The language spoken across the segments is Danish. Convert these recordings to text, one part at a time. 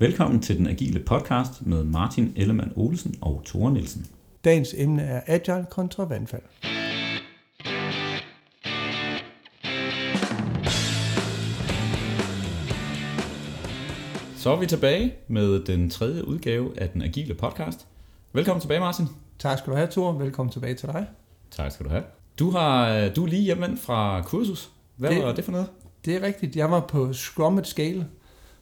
Velkommen til den agile podcast med Martin Ellemann Olsen og Tore Nielsen. Dagens emne er agile kontra vandfald. Så er vi tilbage med den tredje udgave af den agile podcast. Velkommen tilbage, Martin. Tak skal du have, Thor. Velkommen tilbage til dig. Tak skal du have. Du, har, du er lige hjemvendt fra kursus. Hvad det, var det for noget? Det er rigtigt. Jeg var på Scrum at Scale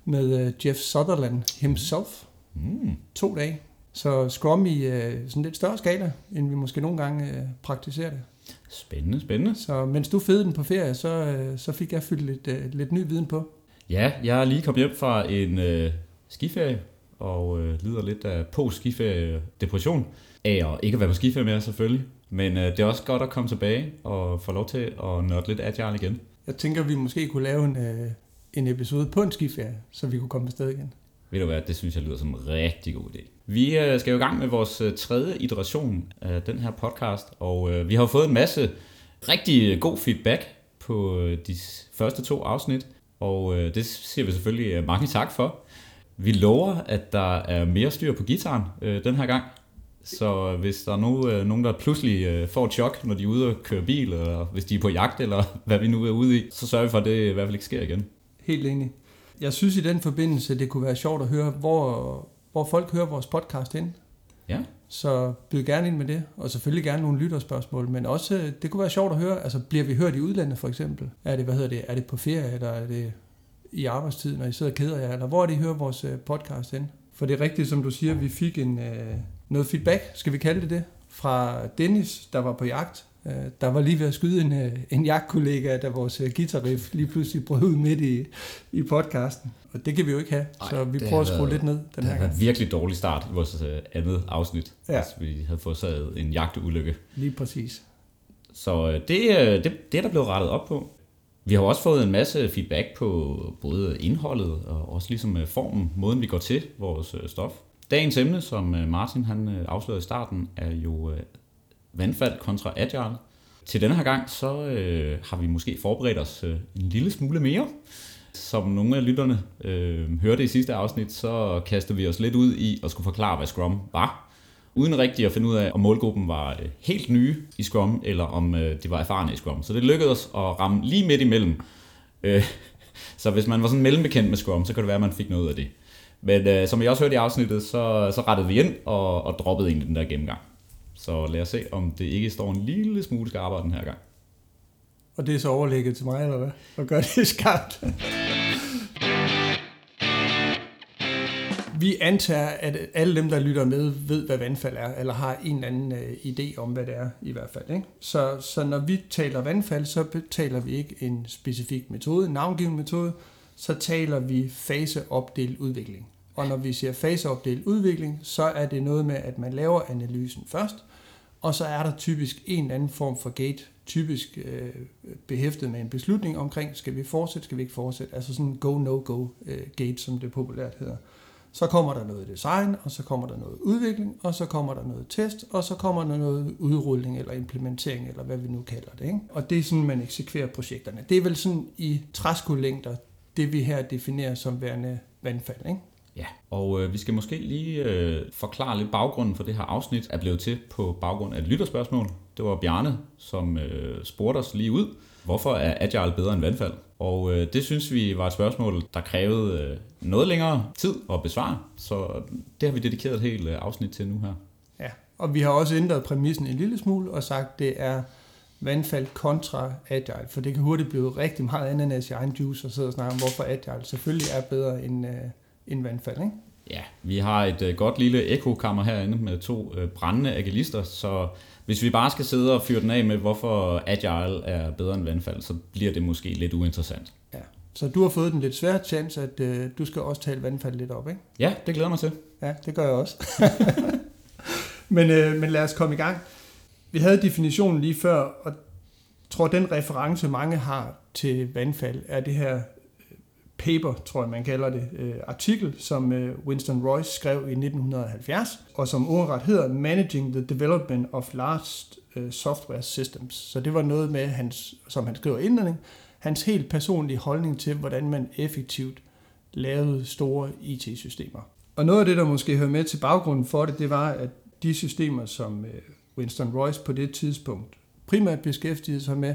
med uh, Jeff Sutherland himself. Mm. To dage. Så Scrum i uh, sådan lidt større skala, end vi måske nogle gange uh, praktiserer det. Spændende, spændende. Så mens du fede den på ferie, så, uh, så fik jeg fyldt lidt, uh, lidt ny viden på. Ja, jeg er lige kommet hjem fra en uh, skiferie, og uh, lider lidt af post-skiferie depression af at ikke være på skiferie mere selvfølgelig. Men uh, det er også godt at komme tilbage og få lov til at nørde lidt agile igen. Jeg tænker, vi måske kunne lave en, øh, en episode på en skiferie, så vi kunne komme afsted igen. Ved du hvad, det synes jeg lyder som en rigtig god idé. Vi øh, skal jo i gang med vores øh, tredje iteration af den her podcast, og øh, vi har fået en masse rigtig god feedback på de første to afsnit, og det siger vi selvfølgelig mange tak for. Vi lover, at der er mere styr på gitaren den her gang, så hvis der er nogen, nogen, der pludselig får et chok, når de er ude og køre bil, eller hvis de er på jagt, eller hvad vi nu er ude i, så sørger vi for, at det i hvert fald ikke sker igen. Helt enig. Jeg synes i den forbindelse, det kunne være sjovt at høre, hvor, hvor folk hører vores podcast hen. Ja. Så byd gerne ind med det, og selvfølgelig gerne nogle lytterspørgsmål, men også, det kunne være sjovt at høre, altså bliver vi hørt i udlandet for eksempel? Er det, hvad hedder det, er det på ferie, eller er det i arbejdstid, når I sidder og keder jer, eller hvor er det, I hører vores øh, podcast hen? For det er rigtigt, som du siger, vi fik en, øh, noget feedback, skal vi kalde det det, fra Dennis, der var på jagt, der var lige ved at skyde en, øh, en jagtkollega, da vores øh, guitarriff lige pludselig brød ud midt i, i podcasten. Og det kan vi jo ikke have, Ej, så vi prøver at skrue lidt ned den det her gang. Det virkelig dårlig start i vores andet afsnit, ja. hvis vi havde fået sad en jagteulykke. Lige præcis. Så det, det, det er der blevet rettet op på. Vi har også fået en masse feedback på både indholdet og også ligesom formen, måden vi går til vores stof. Dagens emne, som Martin han afslørede i starten, er jo vandfald kontra agile. Til denne her gang, så øh, har vi måske forberedt os øh, en lille smule mere. Som nogle af lytterne øh, hørte i sidste afsnit, så kastede vi os lidt ud i at skulle forklare, hvad Scrum var. Uden rigtig at finde ud af, om målgruppen var øh, helt nye i Scrum, eller om øh, de var erfarne i Scrum. Så det lykkedes os at ramme lige midt imellem. Øh, så hvis man var sådan mellembekendt med Scrum, så kunne det være, at man fik noget af det. Men øh, som jeg også hørte i afsnittet, så, så rettede vi ind og, og droppede egentlig den der gennemgang. Så lad os se, om det ikke står en lille smule skarpere den her gang. Og det er så overlægget til mig, eller hvad? Og gør det skarpt. Vi antager, at alle dem, der lytter med, ved, hvad vandfald er, eller har en eller anden øh, idé om, hvad det er i hvert fald. Ikke? Så, så når vi taler vandfald, så taler vi ikke en specifik metode, en navngiven metode, så taler vi faseopdelt udvikling. Og når vi siger faseopdelt udvikling, så er det noget med, at man laver analysen først, og så er der typisk en eller anden form for gate, typisk øh, behæftet med en beslutning omkring, skal vi fortsætte, skal vi ikke fortsætte, altså sådan en go-no-go øh, gate, som det populært hedder. Så kommer der noget design, og så kommer der noget udvikling, og så kommer der noget test, og så kommer der noget udrulling eller implementering, eller hvad vi nu kalder det. Ikke? Og det er sådan, man eksekverer projekterne. Det er vel sådan i træskolængder, det vi her definerer som værende vandfald. Ikke? Ja, og øh, vi skal måske lige øh, forklare lidt baggrunden for det her afsnit er blevet til på baggrund af et lytterspørgsmål. Det var Bjarne, som øh, spurgte os lige ud, hvorfor er Agile bedre end vandfald? Og øh, det synes vi var et spørgsmål, der krævede øh, noget længere tid at besvare, så det har vi dedikeret et helt øh, afsnit til nu her. Ja, og vi har også ændret præmissen en lille smule og sagt, det er vandfald kontra agile, for det kan hurtigt blive rigtig meget ananas i egen juice og sidde og snakke om, hvorfor agile selvfølgelig er bedre end, øh, end vandfald, ikke? Ja, vi har et øh, godt lille ekokammer herinde med to øh, brændende agilister, så hvis vi bare skal sidde og fyre den af med, hvorfor agile er bedre end vandfald, så bliver det måske lidt uinteressant. Ja, så du har fået den lidt svære chance, at øh, du skal også tale vandfald lidt op, ikke? Ja, det glæder mig til. Ja, det gør jeg også. men, øh, men lad os komme i gang. Vi havde definitionen lige før, og jeg tror, den reference, mange har til vandfald, er det her paper, tror jeg man kalder det, øh, artikel, som øh, Winston Royce skrev i 1970, og som ordret hedder Managing the Development of Large øh, Software Systems. Så det var noget med, hans, som han skriver indledning, hans helt personlige holdning til, hvordan man effektivt lavede store IT-systemer. Og noget af det, der måske hører med til baggrunden for det, det var, at de systemer, som øh, Winston Royce på det tidspunkt primært beskæftigede sig med,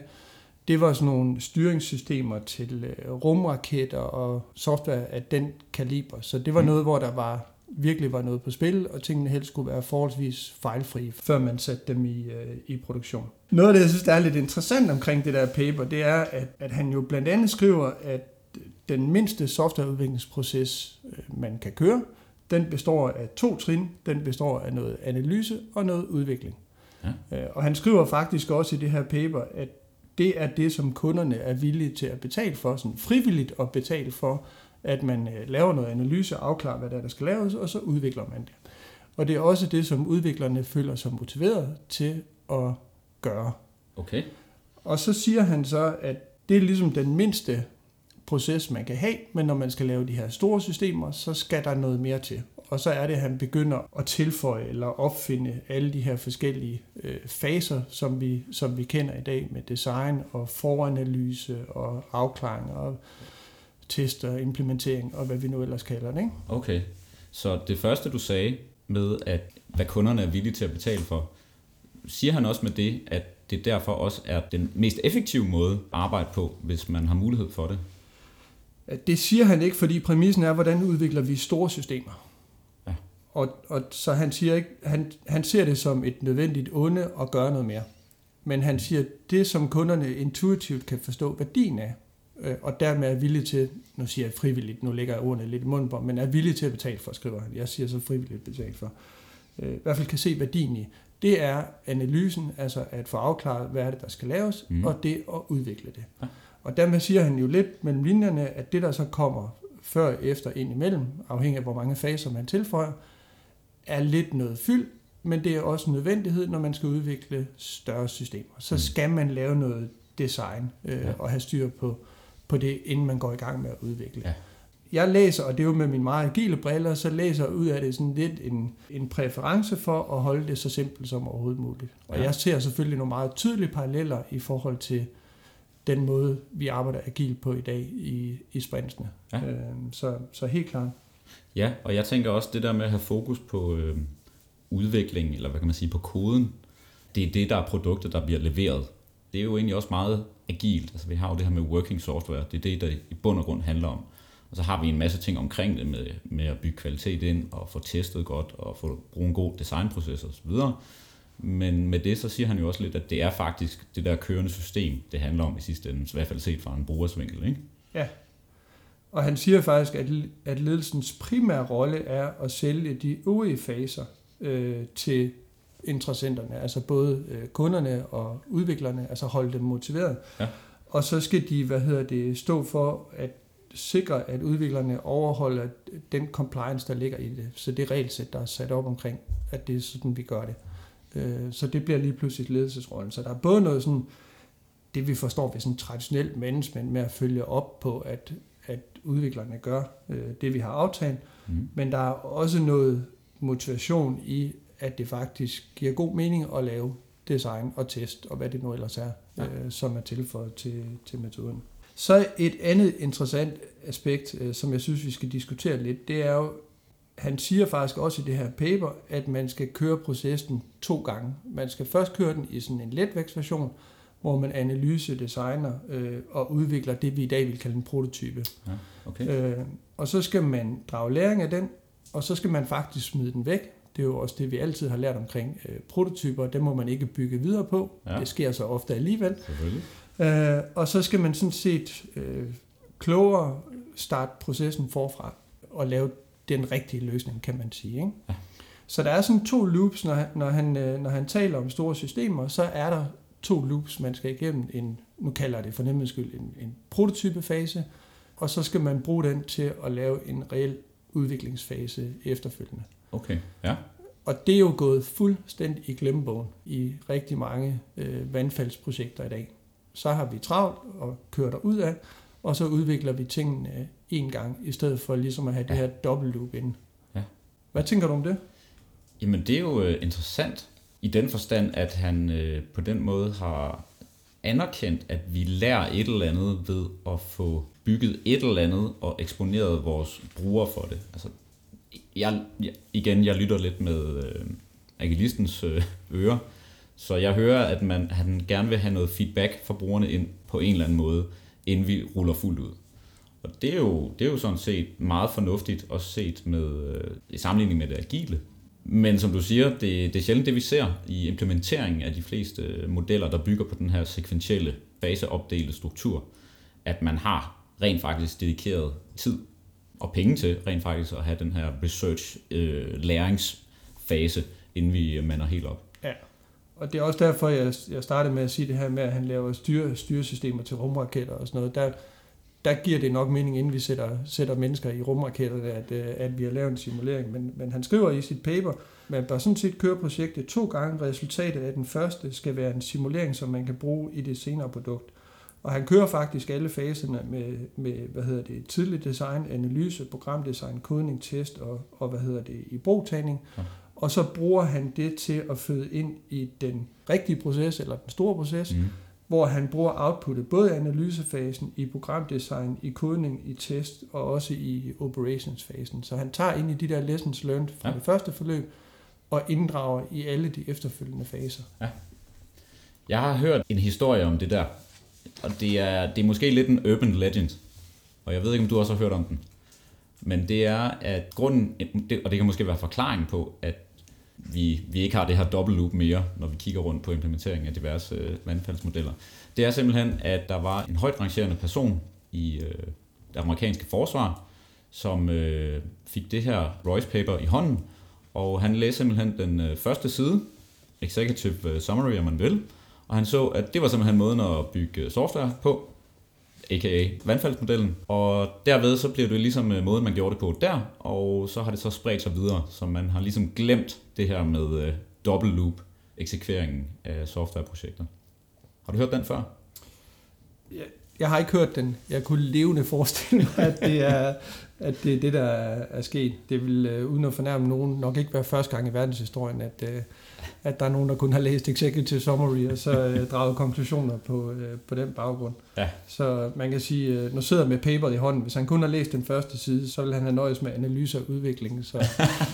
det var sådan nogle styringssystemer til øh, rumraketter og software af den kaliber. Så det var mm. noget, hvor der var virkelig var noget på spil, og tingene helst skulle være forholdsvis fejlfri, før man satte dem i, øh, i produktion. Noget af det, jeg synes, der er lidt interessant omkring det der paper, det er, at, at han jo blandt andet skriver, at den mindste softwareudviklingsproces, øh, man kan køre, den består af to trin. Den består af noget analyse og noget udvikling. Ja. Øh, og han skriver faktisk også i det her paper, at det er det, som kunderne er villige til at betale for, sådan frivilligt at betale for, at man øh, laver noget analyse og afklarer, hvad der, er, der skal laves, og så udvikler man det. Og det er også det, som udviklerne føler sig motiveret til at gøre. Okay. Og så siger han så, at det er ligesom den mindste proces, man kan have, men når man skal lave de her store systemer, så skal der noget mere til. Og så er det, at han begynder at tilføje eller opfinde alle de her forskellige øh, faser, som vi, som vi kender i dag med design og foranalyse og afklaring og test og implementering og hvad vi nu ellers kalder det. Ikke? Okay, så det første du sagde med, at hvad kunderne er villige til at betale for, siger han også med det, at det derfor også er den mest effektive måde at arbejde på, hvis man har mulighed for det? Det siger han ikke, fordi præmissen er, hvordan udvikler vi store systemer. Og, og så han siger ikke, han, han ser det som et nødvendigt onde at gøre noget mere. Men han siger, det som kunderne intuitivt kan forstå værdien af, øh, og dermed er villige til, nu siger jeg frivilligt, nu lægger jeg ordene lidt i munden på, men er villige til at betale for, skriver han. Jeg siger så frivilligt betale for. Øh, I hvert fald kan se værdien i. Det er analysen, altså at få afklaret, hvad er det, der skal laves, mm. og det at udvikle det. Ja. Og dermed siger han jo lidt mellem linjerne, at det, der så kommer før efter ind imellem, afhængig af hvor mange faser man tilføjer, er lidt noget fyld, men det er også en nødvendighed, når man skal udvikle større systemer. Så mm. skal man lave noget design øh, ja. og have styr på, på det, inden man går i gang med at udvikle. Ja. Jeg læser, og det er jo med mine meget agile briller, så læser ud af det sådan lidt en, en præference for at holde det så simpelt som overhovedet muligt. Og ja. jeg ser selvfølgelig nogle meget tydelige paralleller i forhold til den måde, vi arbejder agilt på i dag i, i sprintsene. Ja. Øh, så, så helt klart. Ja, og jeg tænker også det der med at have fokus på øh, udvikling, eller hvad kan man sige, på koden, det er det, der er produktet, der bliver leveret. Det er jo egentlig også meget agilt. Altså vi har jo det her med working software, det er det, der i bund og grund handler om. Og så har vi en masse ting omkring det med, med at bygge kvalitet ind, og få testet godt, og få bruge en god designproces osv. Men med det, så siger han jo også lidt, at det er faktisk det der kørende system, det handler om i sidste ende, i hvert fald set fra en brugersvinkel, ikke? Ja. Og han siger faktisk, at, at ledelsens primære rolle er at sælge de øvrige faser øh, til interessenterne, altså både øh, kunderne og udviklerne, altså holde dem motiveret. Ja. Og så skal de, hvad hedder det, stå for at sikre, at udviklerne overholder den compliance, der ligger i det. Så det regelsæt, der er sat op omkring, at det er sådan, vi gør det. Øh, så det bliver lige pludselig ledelsesrollen. Så der er både noget sådan, det vi forstår ved sådan traditionelt management med at følge op på, at udviklerne gør øh, det, vi har aftalt, mm. men der er også noget motivation i, at det faktisk giver god mening at lave design og test, og hvad det nu ellers er, ja. øh, som er tilføjet til, til metoden. Så et andet interessant aspekt, øh, som jeg synes, vi skal diskutere lidt, det er jo, han siger faktisk også i det her paper, at man skal køre processen to gange. Man skal først køre den i sådan en letvægtsversion, hvor man analyse, designer øh, og udvikler det, vi i dag vil kalde en prototype. Ja, okay. øh, og så skal man drage læring af den, og så skal man faktisk smide den væk. Det er jo også det, vi altid har lært omkring øh, prototyper. Dem må man ikke bygge videre på. Ja. Det sker så ofte alligevel. Øh, og så skal man sådan set øh, klogere starte processen forfra og lave den rigtige løsning, kan man sige. Ikke? Ja. Så der er sådan to loops, når han, når, han, øh, når han taler om store systemer, så er der to loops, man skal igennem. En, nu kalder jeg det for nemmest skyld en, en prototypefase, og så skal man bruge den til at lave en reel udviklingsfase efterfølgende. Okay, ja. Og det er jo gået fuldstændig i glemmebogen i rigtig mange øh, vandfaldsprojekter i dag. Så har vi travlt og kører der ud af, og så udvikler vi tingene en gang, i stedet for ligesom at have ja. det her dobbelt loop ind. Ja. Hvad tænker du om det? Jamen det er jo øh, interessant i den forstand, at han øh, på den måde har anerkendt, at vi lærer et eller andet ved at få bygget et eller andet og eksponeret vores brugere for det. Altså, jeg, jeg, igen, jeg lytter lidt med øh, agilistens øh, ører, så jeg hører, at man, han gerne vil have noget feedback fra brugerne ind på en eller anden måde, inden vi ruller fuldt ud. Og det er jo, det er jo sådan set meget fornuftigt, også set med, øh, i sammenligning med det agile. Men som du siger, det, det er sjældent det, vi ser i implementeringen af de fleste modeller, der bygger på den her sekventielle faseopdelte struktur, at man har rent faktisk dedikeret tid og penge til rent faktisk at have den her research øh, læringsfase, inden vi øh, mander helt op. Ja, og det er også derfor, jeg, jeg startede med at sige det her med, at han laver styre, styresystemer til rumraketter og sådan noget. Der, der giver det nok mening, inden vi sætter, sætter mennesker i rumraketterne, at, øh, at vi har lavet en simulering. Men, men han skriver i sit paper, man bør sådan set køre projektet to gange. Resultatet af den første skal være en simulering, som man kan bruge i det senere produkt. Og han kører faktisk alle faserne med, med hvad hedder det, tidlig design, analyse, programdesign, kodning, test og, og hvad hedder det, i brugtagning. Ja. Og så bruger han det til at føde ind i den rigtige proces, eller den store proces, mm hvor han bruger outputtet både i analysefasen, i programdesign, i kodning, i test og også i operationsfasen. Så han tager ind i de der lessons learned fra ja. det første forløb og inddrager i alle de efterfølgende faser. Ja. Jeg har hørt en historie om det der, og det er, det er måske lidt en urban legend, og jeg ved ikke, om du også har hørt om den. Men det er, at grunden, og det kan måske være forklaring på, at vi, vi ikke har det her double loop mere, når vi kigger rundt på implementeringen af diverse øh, vandfaldsmodeller. Det er simpelthen, at der var en højt rangerende person i øh, det amerikanske forsvar, som øh, fik det her Royce paper i hånden, og han læste simpelthen den øh, første side, Executive øh, Summary, om man vil, og han så, at det var simpelthen måden at bygge øh, software på, a.k.a. vandfaldsmodellen. Og derved så blev det ligesom øh, måden, man gjorde det på der, og så har det så spredt sig videre, så man har ligesom glemt det her med uh, double loop eksekveringen af softwareprojekter. Har du hørt den før? Jeg, jeg har ikke hørt den. Jeg kunne levende forestille mig, at det er, at det, er det, der er sket. Det vil, uh, uden at fornærme nogen, nok ikke være første gang i verdenshistorien, at, uh, at der er nogen, der kun har læst Executive Summary, og så øh, draget konklusioner på, øh, på den baggrund. Ja. Så man kan sige, øh, nu sidder med paperet i hånden, hvis han kun har læst den første side, så vil han have nøjes med analyse og udvikling. Så,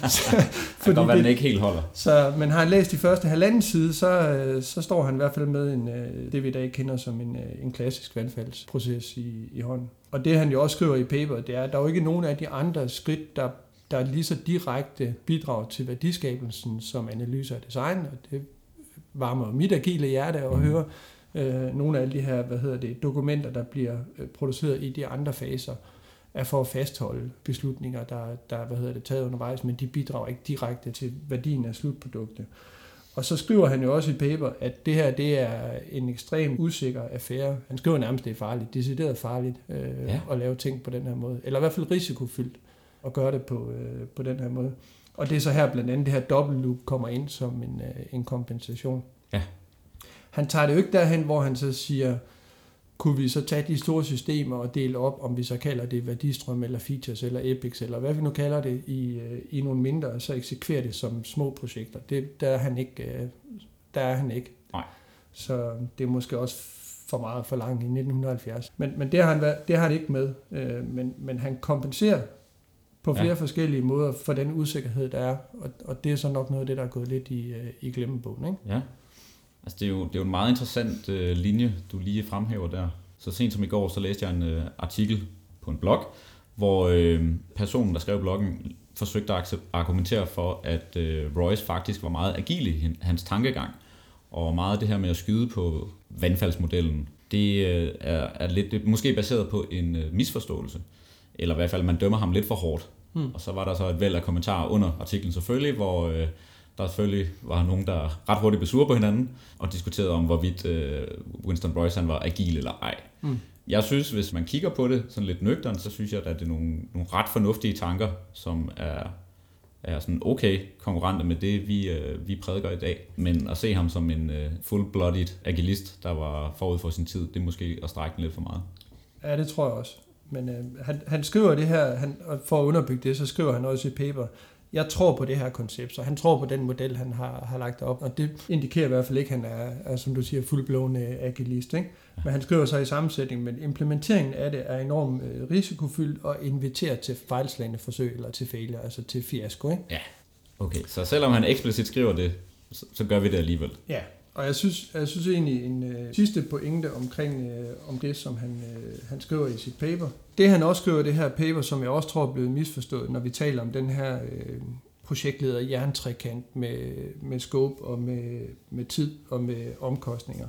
så, fordi det, den ikke helt holder. Så, men har han læst de første halvanden side, så, øh, så står han i hvert fald med en, øh, det, vi i dag kender som en, en klassisk vandfaldsproces i, i hånden. Og det han jo også skriver i paperet, det er, at der er jo ikke nogen af de andre skridt, der der lige så direkte bidrag til værdiskabelsen som analyse og design, og det varmer mit agile hjerte at mm. høre øh, nogle af alle de her hvad hedder det, dokumenter, der bliver øh, produceret i de andre faser, er for at fastholde beslutninger, der, der hvad hedder det, taget undervejs, men de bidrager ikke direkte til værdien af slutproduktet. Og så skriver han jo også i paper, at det her det er en ekstremt usikker affære. Han skriver nærmest, det er farligt, decideret farligt øh, ja. at lave ting på den her måde. Eller i hvert fald risikofyldt at gøre det på, øh, på den her måde. Og det er så her blandt andet det her dobbelt loop kommer ind som en, øh, en kompensation. Ja. Han tager det jo ikke derhen, hvor han så siger, kunne vi så tage de store systemer og dele op, om vi så kalder det værdistrøm, eller features, eller epics, eller hvad vi nu kalder det, i, øh, i nogle mindre, og så eksekvere det som små projekter. Det, der, er han ikke, øh, der er han ikke. Nej. Så det er måske også for meget for langt i 1970. Men, men det, har han, det har han ikke med. Øh, men, men han kompenserer på flere ja. forskellige måder for den usikkerhed, der er. Og, og det er så nok noget af det, der er gået lidt i, i glemmebogen. Ikke? Ja, altså det er, jo, det er jo en meget interessant uh, linje, du lige fremhæver der. Så sent som i går, så læste jeg en uh, artikel på en blog, hvor uh, personen, der skrev bloggen, forsøgte at argumentere for, at uh, Royce faktisk var meget agil i hans tankegang. Og meget af det her med at skyde på vandfaldsmodellen, det uh, er, er lidt, måske baseret på en uh, misforståelse. Eller i hvert fald, man dømmer ham lidt for hårdt. Mm. Og så var der så et væld af kommentarer under artiklen selvfølgelig, hvor øh, der selvfølgelig var nogen, der ret hurtigt blev sure på hinanden, og diskuterede om, hvorvidt øh, Winston Boyce han var agil eller ej. Mm. Jeg synes, hvis man kigger på det sådan lidt nøgteren, så synes jeg, at det er nogle, nogle ret fornuftige tanker, som er, er sådan okay konkurrente med det, vi, øh, vi prædiker i dag. Men at se ham som en øh, full-blooded agilist, der var forud for sin tid, det er måske at strække den lidt for meget. Ja, det tror jeg også. Men øh, han, han skriver det her, han, og for at underbygge det, så skriver han også i paper, jeg tror på det her koncept, så han tror på den model, han har, har lagt op, og det indikerer i hvert fald ikke, at han er, er som du siger, fuldblående agilist. Ikke? Men han skriver så i sammensætning, men implementeringen af det er enormt øh, risikofyldt og inviterer til fejlslagende forsøg, eller til failure, altså til fiasko. Ikke? Ja, okay. Så selvom han eksplicit skriver det, så, så gør vi det alligevel. Ja, og jeg synes, jeg synes egentlig en øh, sidste pointe omkring øh, om det, som han, øh, han skriver i sit paper. Det han også skriver i det her paper, som jeg også tror er blevet misforstået, når vi taler om den her øh, projektleder jerntrekant med, med scope og med, med tid og med omkostninger,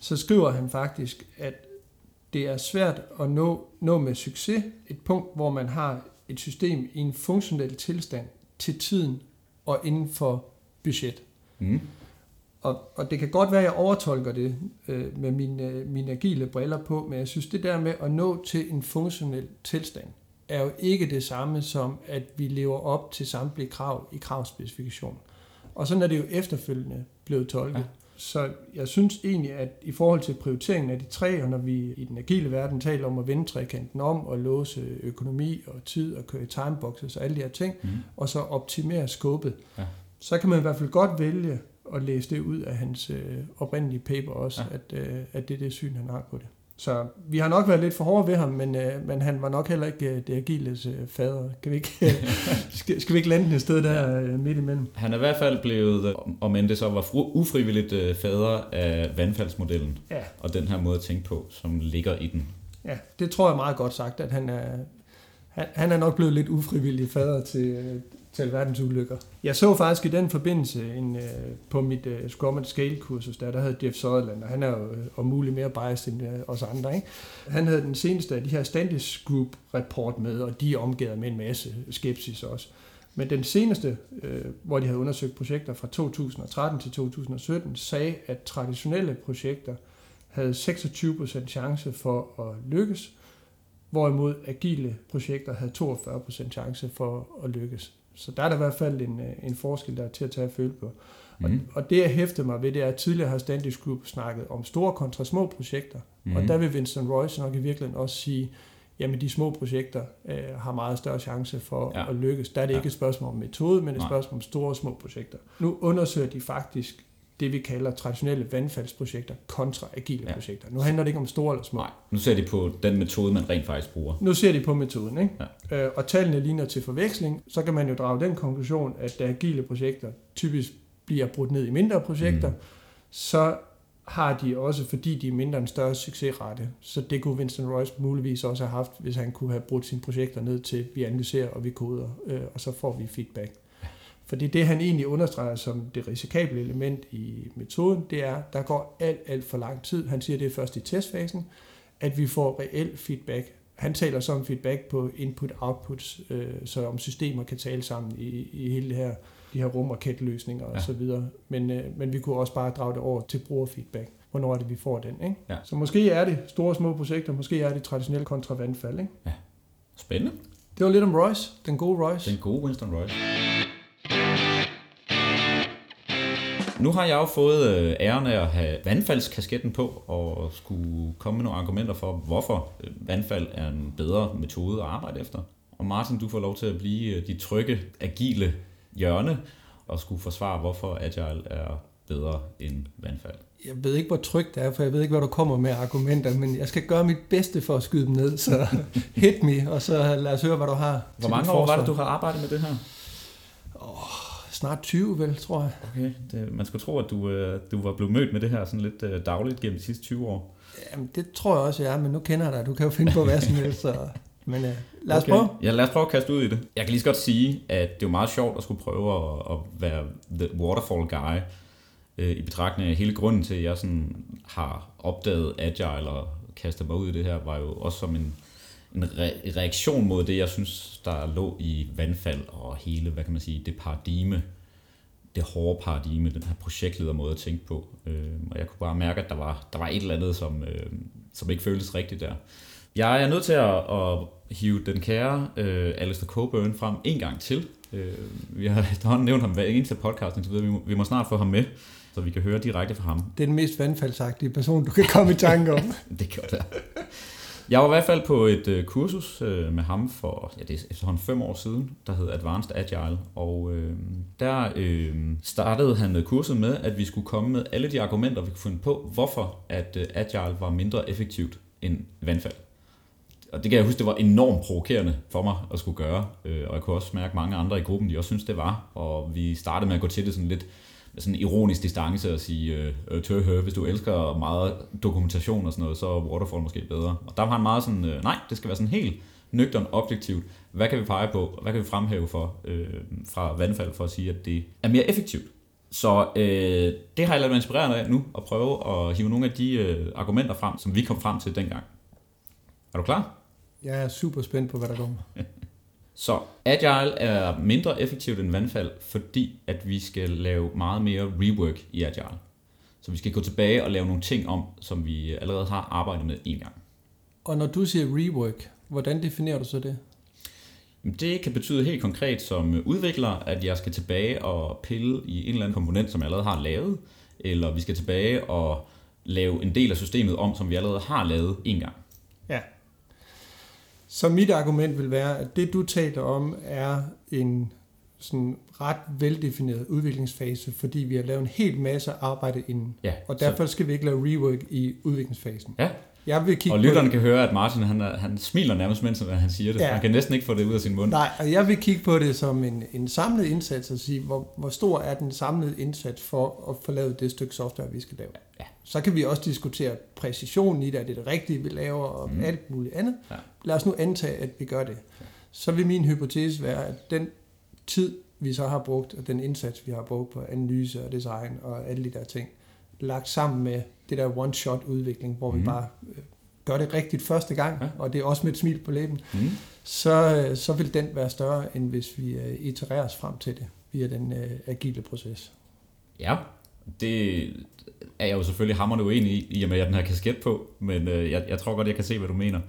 så skriver han faktisk, at det er svært at nå, nå med succes et punkt, hvor man har et system i en funktionel tilstand til tiden og inden for budget. Mm. Og, og det kan godt være, at jeg overtolker det øh, med mine, mine agile briller på, men jeg synes, det der med at nå til en funktionel tilstand, er jo ikke det samme som, at vi lever op til samtlige krav i kravspecifikation. Og sådan er det jo efterfølgende blevet tolket. Ja. Så jeg synes egentlig, at i forhold til prioriteringen af de tre, og når vi i den agile verden taler om at vende trekanten om og låse økonomi og tid og køre timeboxes og alle de her ting, mm. og så optimere skåbet, ja. så kan man i hvert fald godt vælge at læse det ud af hans øh, oprindelige paper også, ja. at, øh, at det er det syn, han har på det. Så vi har nok været lidt for hårde ved ham, men, øh, men han var nok heller ikke øh, det agiles øh, fader. Kan vi ikke, øh, skal, skal vi ikke lande et sted der øh, midt imellem? Han er i hvert fald blevet, øh, om end det så var ufrivilligt øh, fader af vandfaldsmodellen, ja. og den her måde at tænke på, som ligger i den. Ja, det tror jeg meget godt sagt, at han er, han, han er nok blevet lidt ufrivillig fader til, øh, til verdens ulykker. Jeg så faktisk i den forbindelse en, øh, på mit øh, Scrum and Scale kursus, der, der havde Jeff Sutherland, og han er jo øh, om muligt mere biased end øh, os andre. Ikke? Han havde den seneste af de her Standish Group rapport med, og de er omgivet med en masse skepsis også. Men den seneste, øh, hvor de havde undersøgt projekter fra 2013 til 2017, sagde, at traditionelle projekter havde 26% chance for at lykkes, hvorimod agile projekter havde 42% chance for at lykkes. Så der er der i hvert fald en, øh, en forskel, der er til at tage at føle på. Mm. Og, mhm. og det, jeg hæfter mig ved, det er, at tidligere har Standish Group snakket om store kontra små projekter. Mm. Og mhm. der vil Winston Royce nok i virkeligheden også sige, jamen de små projekter øh, har meget større chance for ja. at lykkes. Der er det ja. ikke et spørgsmål om metode, men et Nej. spørgsmål om store og små projekter. Nu undersøger de faktisk det, vi kalder traditionelle vandfaldsprojekter kontra agile ja. projekter. Nu handler det ikke om store eller små. Nej, nu ser de på den metode, man rent faktisk bruger. Nu ser de på metoden, ikke? Ja. Øh, og tallene ligner til forveksling. Så kan man jo drage den konklusion, at da agile projekter typisk bliver brudt ned i mindre projekter, mm. så har de også, fordi de er mindre en større succesrate. Så det kunne Winston Royce muligvis også have haft, hvis han kunne have brudt sine projekter ned til, vi analyserer og vi koder, øh, og så får vi feedback. Fordi det, han egentlig understreger som det risikable element i metoden, det er, der går alt, alt for lang tid. Han siger, det først i testfasen, at vi får reel feedback. Han taler så om feedback på input-outputs, øh, så om systemer kan tale sammen i, i hele det her, de her rum- og kætteløsninger ja. osv. Men, øh, men vi kunne også bare drage det over til brugerfeedback. Hvornår er det, vi får den? Ikke? Ja. Så måske er det store og små projekter, måske er det traditionelle kontra vandfald. Ikke? Ja. Spændende. Det var lidt om Royce, den gode Royce. Den gode Winston Royce. Nu har jeg jo fået øh, æren af at have vandfaldskasketten på og skulle komme med nogle argumenter for, hvorfor øh, vandfald er en bedre metode at arbejde efter. Og Martin, du får lov til at blive øh, de trygge, agile hjørne og skulle forsvare, hvorfor Agile er bedre end vandfald. Jeg ved ikke, hvor trygt det er, for jeg ved ikke, hvad du kommer med argumenter, men jeg skal gøre mit bedste for at skyde dem ned, så hit me, og så lad os høre, hvad du har. Hvor mange år var det, du har arbejdet med det her? Oh, snart 20 vel, tror jeg. Okay, det, man skulle tro, at du, øh, du var blevet mødt med det her sådan lidt øh, dagligt gennem de sidste 20 år. Jamen, det tror jeg også, jeg er, men nu kender jeg dig. Du kan jo finde på hvad som helst, så... Men øh, lad os okay. prøve. Ja, lad os prøve at kaste ud i det. Jeg kan lige så godt sige, at det er meget sjovt at skulle prøve at, at være the waterfall guy, øh, i betragtning af hele grunden til, at jeg sådan har opdaget Agile og kastet mig ud i det her, var jo også som en, en re- reaktion mod det, jeg synes, der lå i vandfald og hele, hvad kan man sige, det paradigme, det hårde paradigme, den her projektledermåde at tænke på. Øh, og jeg kunne bare mærke, at der var, der var et eller andet, som, øh, som ikke føltes rigtigt der. Jeg er nødt til at, at hive den kære øh, Alistair Coburn frem en gang til. Øh, vi har efterhånden nævnt ham hver eneste podcast, så vi må, vi må snart få ham med, så vi kan høre direkte fra ham. Det er den mest vandfaldsagtige person, du kan komme i tanke om. det gør det. Jeg var i hvert fald på et øh, kursus øh, med ham for, ja, det er efterhånden fem år siden, der hed Advanced Agile, og øh, der øh, startede han kurset med, at vi skulle komme med alle de argumenter, vi kunne finde på, hvorfor at øh, Agile var mindre effektivt end vandfald. Og det kan jeg huske, det var enormt provokerende for mig at skulle gøre, øh, og jeg kunne også mærke mange andre i gruppen, de også synes det var, og vi startede med at gå til det sådan lidt sådan en ironisk distance og sige, øh, tør hvis du elsker meget dokumentation og sådan noget, så er Waterfall måske bedre. Og der var han meget sådan, øh, nej, det skal være sådan helt nøgtern objektivt. Hvad kan vi pege på? Hvad kan vi fremhæve for øh, fra vandfald for at sige, at det er mere effektivt? Så øh, det har jeg lavet mig inspireret af nu, at prøve at hive nogle af de øh, argumenter frem, som vi kom frem til dengang. Er du klar? Jeg er super spændt på, hvad der kommer. Så Agile er mindre effektivt end vandfald, fordi at vi skal lave meget mere rework i Agile. Så vi skal gå tilbage og lave nogle ting om, som vi allerede har arbejdet med en gang. Og når du siger rework, hvordan definerer du så det? Det kan betyde helt konkret som udvikler, at jeg skal tilbage og pille i en eller anden komponent, som jeg allerede har lavet, eller vi skal tilbage og lave en del af systemet om, som vi allerede har lavet en gang. Så mit argument vil være, at det du taler om er en sådan ret veldefineret udviklingsfase, fordi vi har lavet en hel masse arbejde inden. Ja, og derfor så... skal vi ikke lave rework i udviklingsfasen. Ja, jeg vil kigge og lytterne kan høre, at Martin han, han smiler nærmest, mens han siger det. Ja. Han kan næsten ikke få det ud af sin mund. Nej, og jeg vil kigge på det som en, en samlet indsats og sige, hvor, hvor stor er den samlede indsats for at få lavet det stykke software, vi skal lave. Ja. Så kan vi også diskutere præcisionen i det, er det det rigtige, vi laver, og mm. alt muligt andet. Ja. Lad os nu antage, at vi gør det. Så vil min hypotese være, at den tid, vi så har brugt, og den indsats, vi har brugt på analyse og design og alle de der ting, lagt sammen med det der one-shot udvikling, hvor mm. vi bare øh, gør det rigtigt første gang, ja. og det er også med et smil på læben, mm. så, øh, så vil den være større, end hvis vi øh, itererer os frem til det via den uh, agile proces. Ja, det er jeg jo selvfølgelig hammerende uenig i, i og med at jeg den her kasket på, men uh, jeg, jeg tror godt, jeg kan se, hvad du mener.